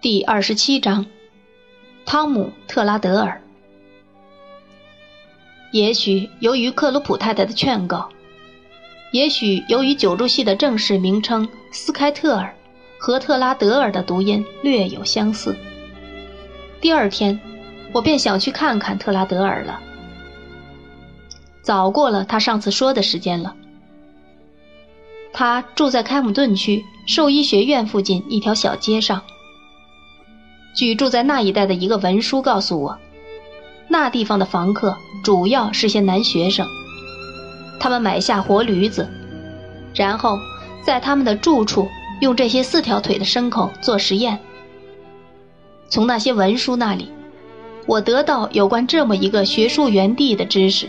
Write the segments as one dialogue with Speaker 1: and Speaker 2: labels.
Speaker 1: 第二十七章，汤姆·特拉德尔。也许由于克鲁普太太的劝告，也许由于九柱戏的正式名称斯开特尔和特拉德尔的读音略有相似，第二天我便想去看看特拉德尔了。早过了他上次说的时间了。他住在开姆顿区兽医学院附近一条小街上。据住在那一带的一个文书告诉我，那地方的房客主要是些男学生，他们买下活驴子，然后在他们的住处用这些四条腿的牲口做实验。从那些文书那里，我得到有关这么一个学术园地的知识。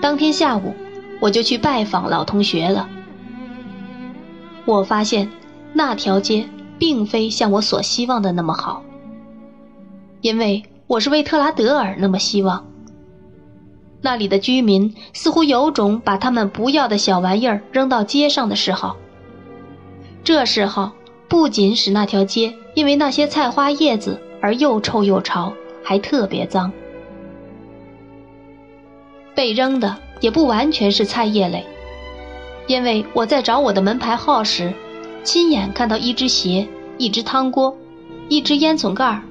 Speaker 1: 当天下午，我就去拜访老同学了。我发现那条街。并非像我所希望的那么好，因为我是为特拉德尔那么希望。那里的居民似乎有种把他们不要的小玩意儿扔到街上的嗜好。这嗜好不仅使那条街因为那些菜花叶子而又臭又潮，还特别脏。被扔的也不完全是菜叶类，因为我在找我的门牌号时。亲眼看到一只鞋、一只汤锅、一只烟囱盖、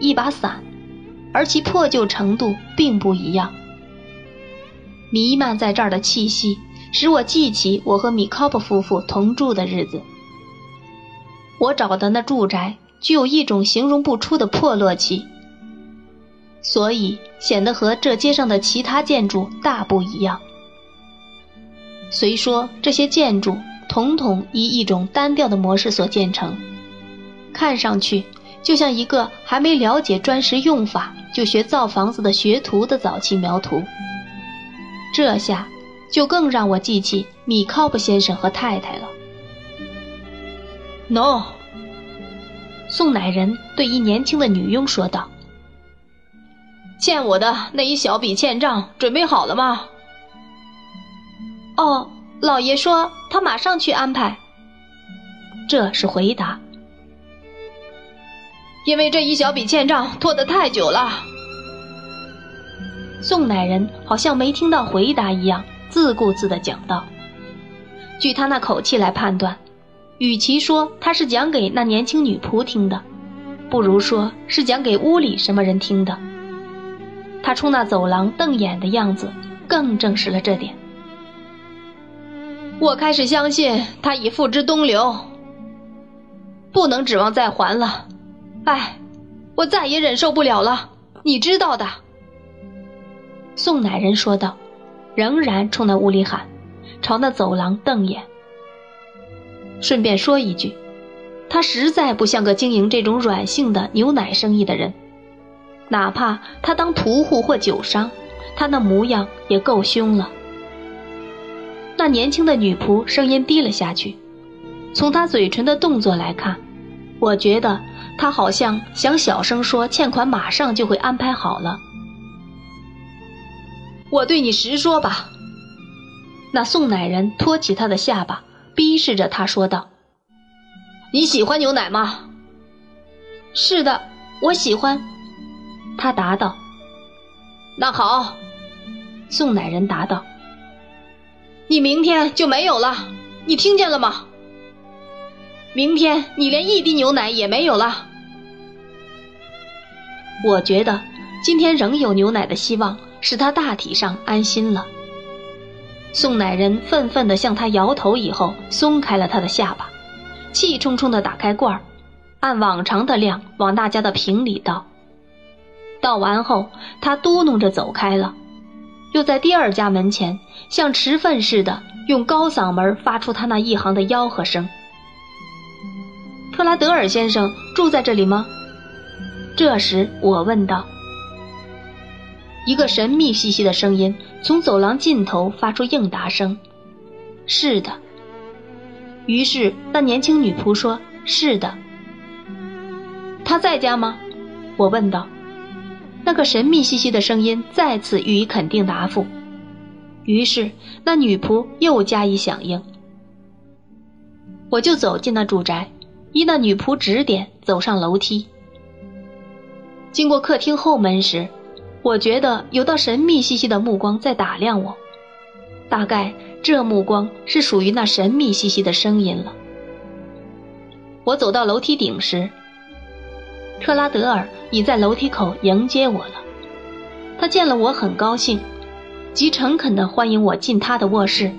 Speaker 1: 一把伞，而其破旧程度并不一样。弥漫在这儿的气息使我记起我和米考普夫妇同住的日子。我找的那住宅具有一种形容不出的破落气，所以显得和这街上的其他建筑大不一样。虽说这些建筑。统统以一种单调的模式所建成，看上去就像一个还没了解砖石用法就学造房子的学徒的早期描图。这下就更让我记起米考布先生和太太了。
Speaker 2: No，
Speaker 1: 宋乃人对一年轻的女佣说道：“
Speaker 2: 欠我的那一小笔欠账准备好了吗？”
Speaker 1: 哦。老爷说他马上去安排。这是回答。
Speaker 2: 因为这一小笔欠账拖得太久了。
Speaker 1: 宋乃人好像没听到回答一样，自顾自地讲道：“据他那口气来判断，与其说他是讲给那年轻女仆听的，不如说是讲给屋里什么人听的。他冲那走廊瞪眼的样子，更证实了这点。”
Speaker 2: 我开始相信他已付之东流，不能指望再还了。哎，我再也忍受不了了，你知道的。”
Speaker 1: 宋乃人说道，仍然冲那屋里喊，朝那走廊瞪眼。顺便说一句，他实在不像个经营这种软性的牛奶生意的人，哪怕他当屠户或酒商，他那模样也够凶了。那年轻的女仆声音低了下去，从她嘴唇的动作来看，我觉得她好像想小声说欠款马上就会安排好了。
Speaker 2: 我对你实说吧。
Speaker 1: 那宋奶人托起他的下巴，逼视着他说道：“
Speaker 2: 你喜欢牛奶吗？”“
Speaker 1: 是的，我喜欢。”他答道。
Speaker 2: “那好。”
Speaker 1: 宋奶人答道。
Speaker 2: 你明天就没有了，你听见了吗？明天你连一滴牛奶也没有了。
Speaker 1: 我觉得今天仍有牛奶的希望，使他大体上安心了。宋奶人愤愤地向他摇头，以后松开了他的下巴，气冲冲地打开罐儿，按往常的量往大家的瓶里倒。倒完后，他嘟哝着走开了。又在第二家门前，像持粪似的，用高嗓门发出他那一行的吆喝声。特拉德尔先生住在这里吗？这时我问道。一个神秘兮兮的声音从走廊尽头发出应答声：“是的。”于是那年轻女仆说：“是的。”他在家吗？我问道。那个神秘兮兮的声音再次予以肯定答复，于是那女仆又加以响应。我就走进那住宅，依那女仆指点走上楼梯。经过客厅后门时，我觉得有道神秘兮兮的目光在打量我，大概这目光是属于那神秘兮兮的声音了。我走到楼梯顶时，特拉德尔已在楼梯口迎接我了。他见了我很高兴，极诚恳地欢迎我进他的卧室。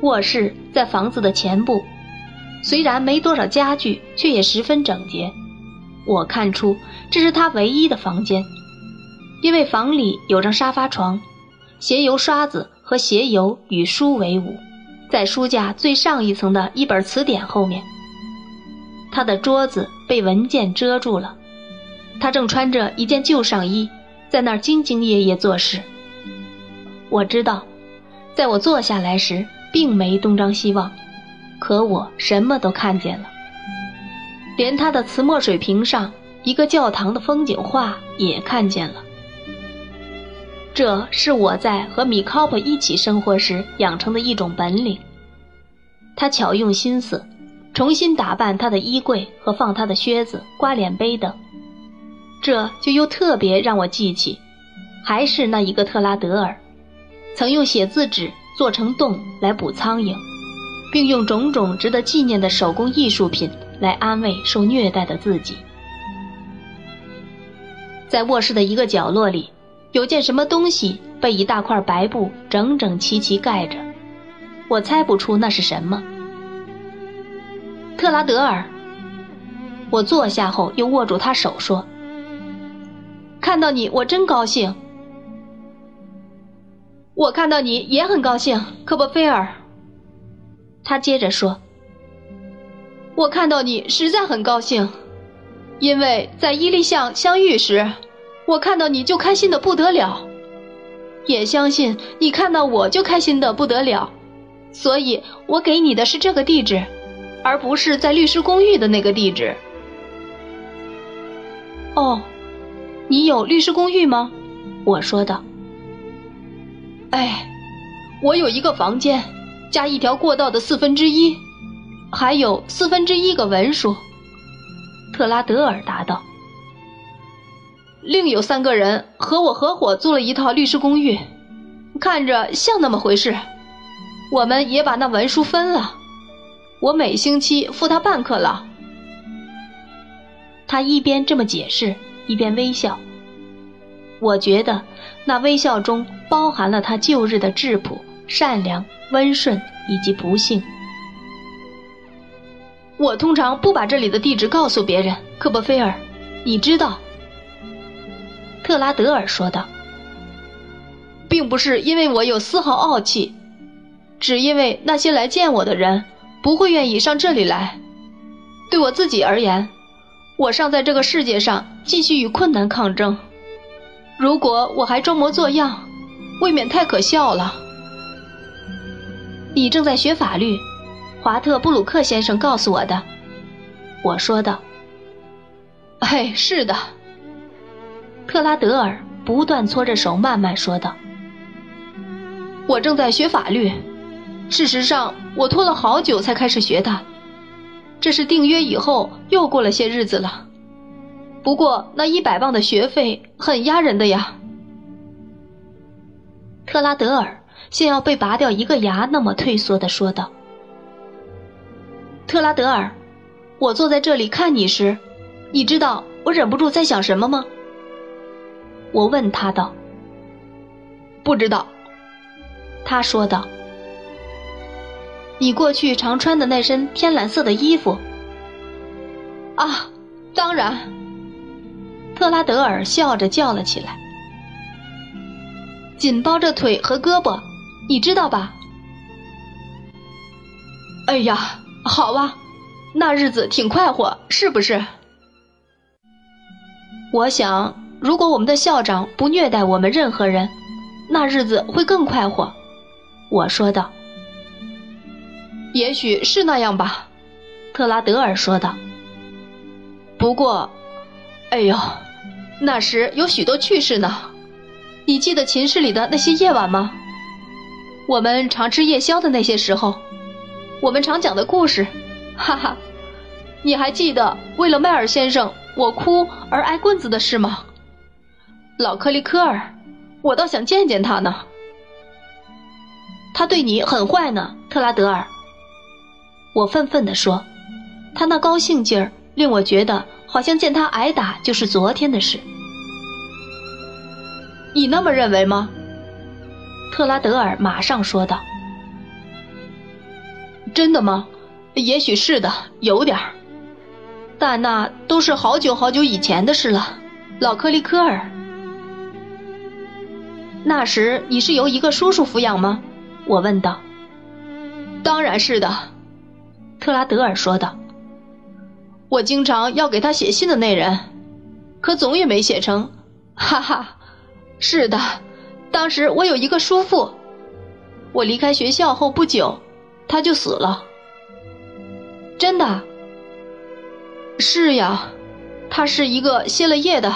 Speaker 1: 卧室在房子的前部，虽然没多少家具，却也十分整洁。我看出这是他唯一的房间，因为房里有张沙发床，鞋油刷子和鞋油与书为伍，在书架最上一层的一本词典后面。他的桌子被文件遮住了，他正穿着一件旧上衣，在那儿兢兢业业做事。我知道，在我坐下来时，并没东张西望，可我什么都看见了。连他的瓷墨水瓶上一个教堂的风景画也看见了。这是我在和米考普一起生活时养成的一种本领。他巧用心思，重新打扮他的衣柜和放他的靴子、刮脸杯等。这就又特别让我记起，还是那一个特拉德尔，曾用写字纸做成洞来捕苍蝇，并用种种值得纪念的手工艺术品。来安慰受虐待的自己。在卧室的一个角落里，有件什么东西被一大块白布整整齐齐盖着，我猜不出那是什么。特拉德尔，我坐下后又握住他手说：“看到你，我真高兴。我看到你也很高兴，科波菲尔。”他接着说。我看到你实在很高兴，因为在伊利巷相遇时，我看到你就开心的不得了，也相信你看到我就开心的不得了，所以我给你的是这个地址，而不是在律师公寓的那个地址。哦，你有律师公寓吗？我说道。哎，我有一个房间，加一条过道的四分之一。还有四分之一个文书，特拉德尔答道。另有三个人和我合伙租了一套律师公寓，看着像那么回事。我们也把那文书分了，我每星期付他半克朗。他一边这么解释，一边微笑。我觉得那微笑中包含了他旧日的质朴、善良、温顺以及不幸。我通常不把这里的地址告诉别人，科波菲尔，你知道。”特拉德尔说道，“并不是因为我有丝毫傲气，只因为那些来见我的人不会愿意上这里来。对我自己而言，我尚在这个世界上继续与困难抗争。如果我还装模作样，未免太可笑了。你正在学法律。”华特布鲁克先生告诉我的，我说道。哎，是的。特拉德尔不断搓着手，慢慢说道：“我正在学法律，事实上，我拖了好久才开始学的。这是订约以后又过了些日子了。不过那一百磅的学费很压人的呀。”特拉德尔像要被拔掉一个牙那么退缩的说道。特拉德尔，我坐在这里看你时，你知道我忍不住在想什么吗？我问他道。不知道，他说道。你过去常穿的那身天蓝色的衣服。啊，当然。特拉德尔笑着叫了起来。紧包着腿和胳膊，你知道吧？哎呀！好吧，那日子挺快活，是不是？我想，如果我们的校长不虐待我们任何人，那日子会更快活。我说道。也许是那样吧，特拉德尔说道。不过，哎呦，那时有许多趣事呢。你记得寝室里的那些夜晚吗？我们常吃夜宵的那些时候。我们常讲的故事，哈哈，
Speaker 2: 你还记得为了迈尔先生我哭而挨棍子的事吗？老克利科尔，我倒想见见他呢。
Speaker 1: 他对你很坏呢，特拉德尔。我愤愤地说，他那高兴劲儿令我觉得好像见他挨打就是昨天的事。
Speaker 2: 你那么认为吗？
Speaker 1: 特拉德尔马上说道。
Speaker 2: 真的吗？也许是的，有点儿。但那都是好久好久以前的事了，老克利科尔。
Speaker 1: 那时你是由一个叔叔抚养吗？我问道。
Speaker 2: 当然是的，
Speaker 1: 特拉德尔说道。
Speaker 2: 我经常要给他写信的那人，可总也没写成。哈哈，是的，当时我有一个叔父，我离开学校后不久。他就死了，
Speaker 1: 真的。
Speaker 2: 是呀，他是一个歇了业的，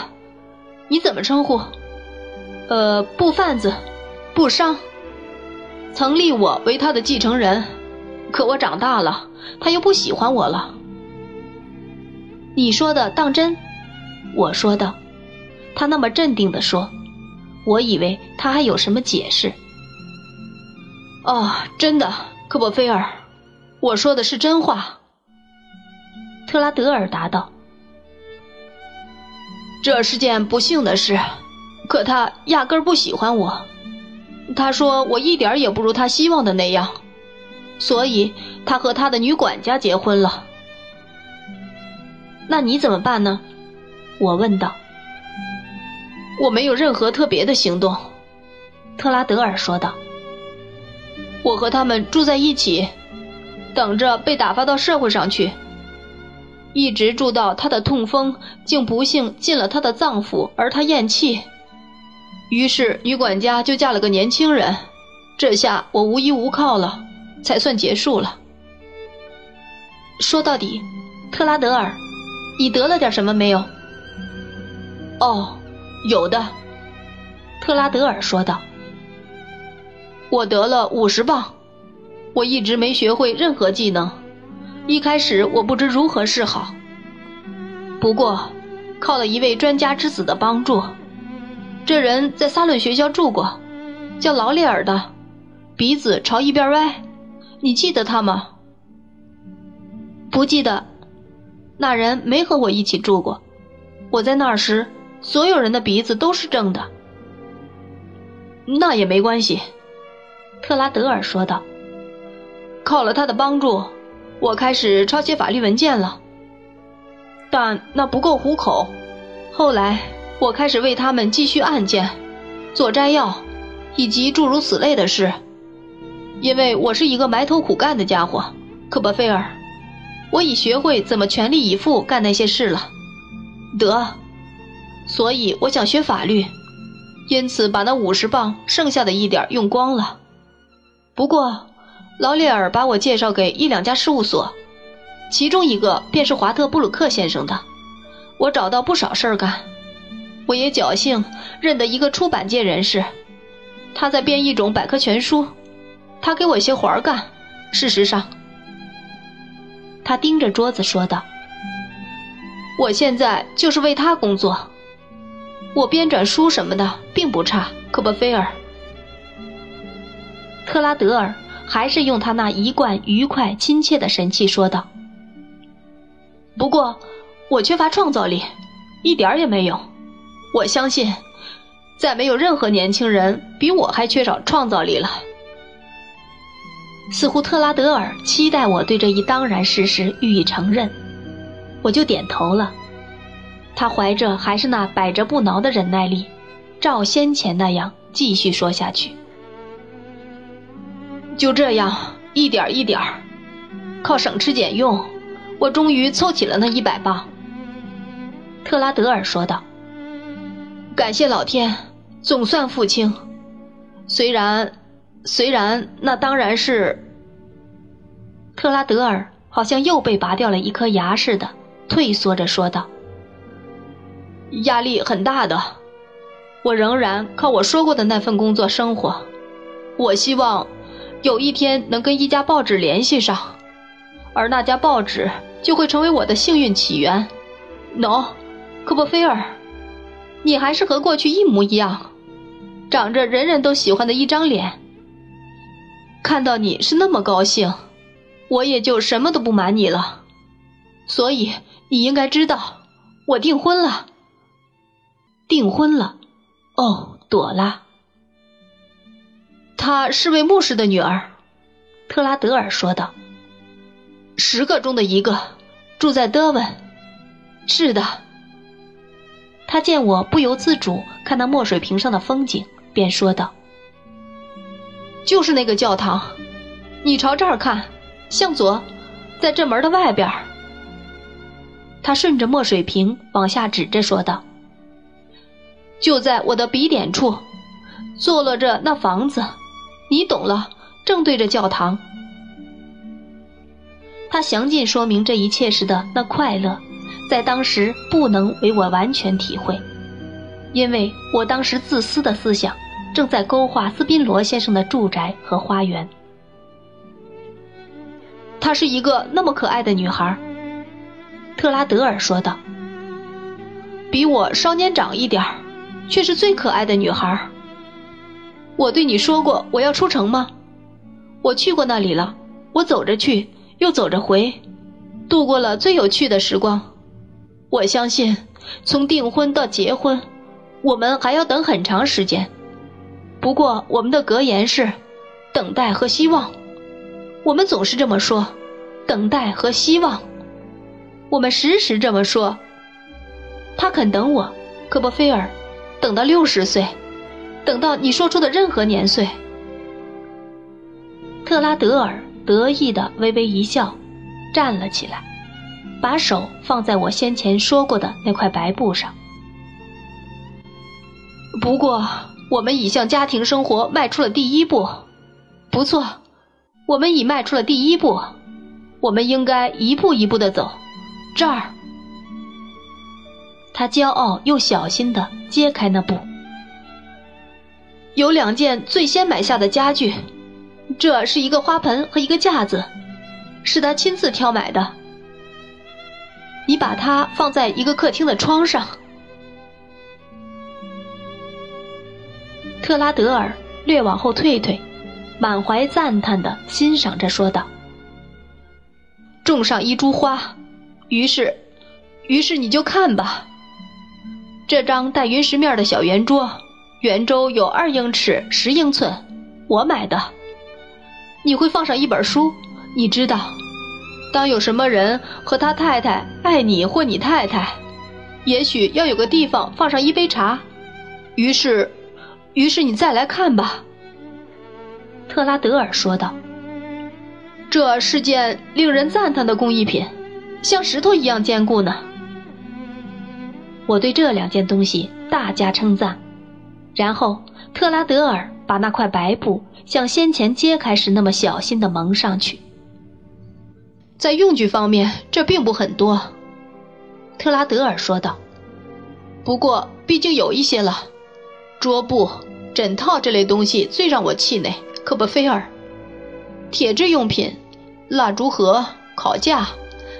Speaker 2: 你怎么称呼？呃，布贩子，布商，曾立我为他的继承人，可我长大了，他又不喜欢我了。
Speaker 1: 你说的当真？我说的。他那么镇定的说，我以为他还有什么解释。
Speaker 2: 哦，真的。科波菲尔，我说的是真话。”
Speaker 1: 特拉德尔答道。
Speaker 2: “这是件不幸的事，可他压根儿不喜欢我。他说我一点也不如他希望的那样，所以他和他的女管家结婚了。
Speaker 1: 那你怎么办呢？”我问道。
Speaker 2: “我没有任何特别的行动。”
Speaker 1: 特拉德尔说道。
Speaker 2: 我和他们住在一起，等着被打发到社会上去，一直住到他的痛风竟不幸进了他的脏腑，而他咽气，于是女管家就嫁了个年轻人，这下我无依无靠了，才算结束了。
Speaker 1: 说到底，特拉德尔，你得了点什么没有？
Speaker 2: 哦，有的，
Speaker 1: 特拉德尔说道。
Speaker 2: 我得了五十磅，我一直没学会任何技能，一开始我不知如何是好。不过，靠了一位专家之子的帮助，这人在萨伦学校住过，叫劳利尔的，鼻子朝一边歪，你记得他吗？
Speaker 1: 不记得，那人没和我一起住过。我在那儿时，所有人的鼻子都是正的。
Speaker 2: 那也没关系。
Speaker 1: 特拉德尔说道：“
Speaker 2: 靠了他的帮助，我开始抄写法律文件了。但那不够糊口。后来，我开始为他们继续案件，做摘要，以及诸如此类的事。因为我是一个埋头苦干的家伙，科波菲尔，我已学会怎么全力以赴干那些事了。得，所以我想学法律，因此把那五十磅剩下的一点用光了。”不过，劳列尔把我介绍给一两家事务所，其中一个便是华特布鲁克先生的。我找到不少事儿干，我也侥幸认得一个出版界人士，他在编一种百科全书，他给我些活儿干。事实上，
Speaker 1: 他盯着桌子说道：“
Speaker 2: 我现在就是为他工作，我编纂书什么的并不差。”科波菲尔。
Speaker 1: 特拉德尔还是用他那一贯愉快亲切的神气说道：“
Speaker 2: 不过，我缺乏创造力，一点儿也没有。我相信，再没有任何年轻人比我还缺少创造力了。”
Speaker 1: 似乎特拉德尔期待我对这一当然事实予以承认，我就点头了。他怀着还是那百折不挠的忍耐力，照先前那样继续说下去。
Speaker 2: 就这样，一点一点靠省吃俭用，我终于凑齐了那一百磅。
Speaker 1: 特拉德尔说道：“
Speaker 2: 感谢老天，总算付清。虽然，虽然那当然是……”
Speaker 1: 特拉德尔好像又被拔掉了一颗牙似的，退缩着说道：“
Speaker 2: 压力很大的，我仍然靠我说过的那份工作生活。我希望……”有一天能跟一家报纸联系上，而那家报纸就会成为我的幸运起源。喏，科波菲尔，你还是和过去一模一样，长着人人都喜欢的一张脸。看到你是那么高兴，我也就什么都不瞒你了。所以你应该知道，我订婚了。
Speaker 1: 订婚了？哦，朵拉。
Speaker 2: 她是位牧师的女儿，
Speaker 1: 特拉德尔说道。
Speaker 2: 十个中的一个，住在德文。是的。
Speaker 1: 他见我不由自主看那墨水瓶上的风景，便说道：“
Speaker 2: 就是那个教堂，你朝这儿看，向左，在这门的外边。”
Speaker 1: 他顺着墨水瓶往下指着说道：“
Speaker 2: 就在我的笔点处，坐落着那房子，你懂了，正对着教堂。”
Speaker 1: 他详尽说明这一切时的那快乐。在当时不能为我完全体会，因为我当时自私的思想正在勾画斯宾罗先生的住宅和花园。
Speaker 2: 她是一个那么可爱的女孩，
Speaker 1: 特拉德尔说道。
Speaker 2: 比我稍年长一点却是最可爱的女孩。我对你说过我要出城吗？我去过那里了，我走着去，又走着回，度过了最有趣的时光。我相信，从订婚到结婚，我们还要等很长时间。不过，我们的格言是“等待和希望”。我们总是这么说，“等待和希望”。我们时时这么说。他肯等我，科波菲尔，等到六十岁，等到你说出的任何年岁。
Speaker 1: 特拉德尔得意的微微一笑，站了起来。把手放在我先前说过的那块白布上。
Speaker 2: 不过，我们已向家庭生活迈出了第一步。不错，我们已迈出了第一步。我们应该一步一步的走。这儿，
Speaker 1: 他骄傲又小心的揭开那布，
Speaker 2: 有两件最先买下的家具。这是一个花盆和一个架子，是他亲自挑买的。你把它放在一个客厅的窗上。
Speaker 1: 特拉德尔略往后退退，满怀赞叹的欣赏着说道：“
Speaker 2: 种上一株花，于是，于是你就看吧。这张带云石面的小圆桌，圆周有二英尺十英寸，我买的。你会放上一本书，你知道。”当有什么人和他太太爱你或你太太，也许要有个地方放上一杯茶。于是，于是你再来看吧。”
Speaker 1: 特拉德尔说道。
Speaker 2: “这是件令人赞叹的工艺品，像石头一样坚固呢。”
Speaker 1: 我对这两件东西大加称赞。然后，特拉德尔把那块白布像先前揭开时那么小心地蒙上去。
Speaker 2: 在用具方面，这并不很多，
Speaker 1: 特拉德尔说道。
Speaker 2: 不过，毕竟有一些了。桌布、枕套这类东西最让我气馁。科波菲尔，铁制用品、蜡烛盒、烤架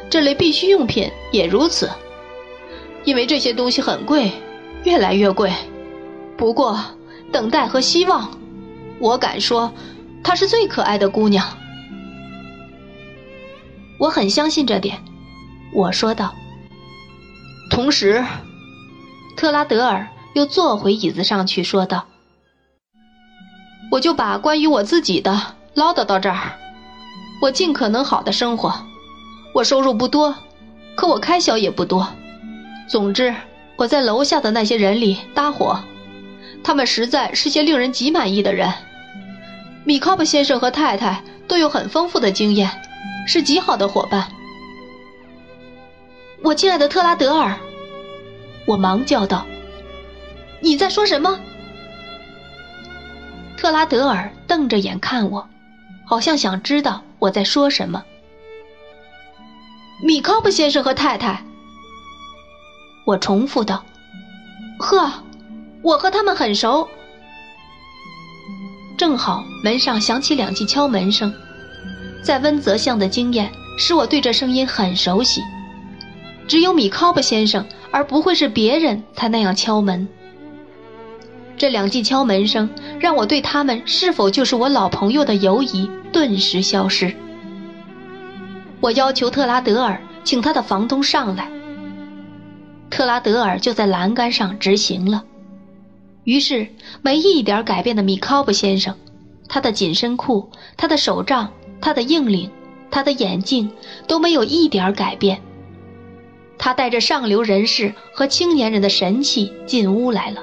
Speaker 2: 这类必需用品也如此，因为这些东西很贵，越来越贵。不过，等待和希望，我敢说，她是最可爱的姑娘。
Speaker 1: 我很相信这点，我说道。
Speaker 2: 同时，
Speaker 1: 特拉德尔又坐回椅子上去，说道：“
Speaker 2: 我就把关于我自己的唠叨到这儿。我尽可能好的生活，我收入不多，可我开销也不多。总之，我在楼下的那些人里搭伙，他们实在是些令人极满意的人。米考普先生和太太都有很丰富的经验。”是极好的伙伴，
Speaker 1: 我亲爱的特拉德尔，我忙叫道：“
Speaker 2: 你在说什么？”
Speaker 1: 特拉德尔瞪着眼看我，好像想知道我在说什么。
Speaker 2: 米考普先生和太太，
Speaker 1: 我重复道：“
Speaker 2: 呵，我和他们很熟。”
Speaker 1: 正好门上响起两记敲门声。在温泽巷的经验使我对这声音很熟悉。只有米考布先生，而不会是别人，才那样敲门。这两记敲门声，让我对他们是否就是我老朋友的犹疑顿时消失。我要求特拉德尔请他的房东上来，特拉德尔就在栏杆上执行了。于是，没一点改变的米考布先生，他的紧身裤、他的手杖、他的硬领、他的眼镜都没有一点改变。他带着上流人士和青年人的神气进屋来了。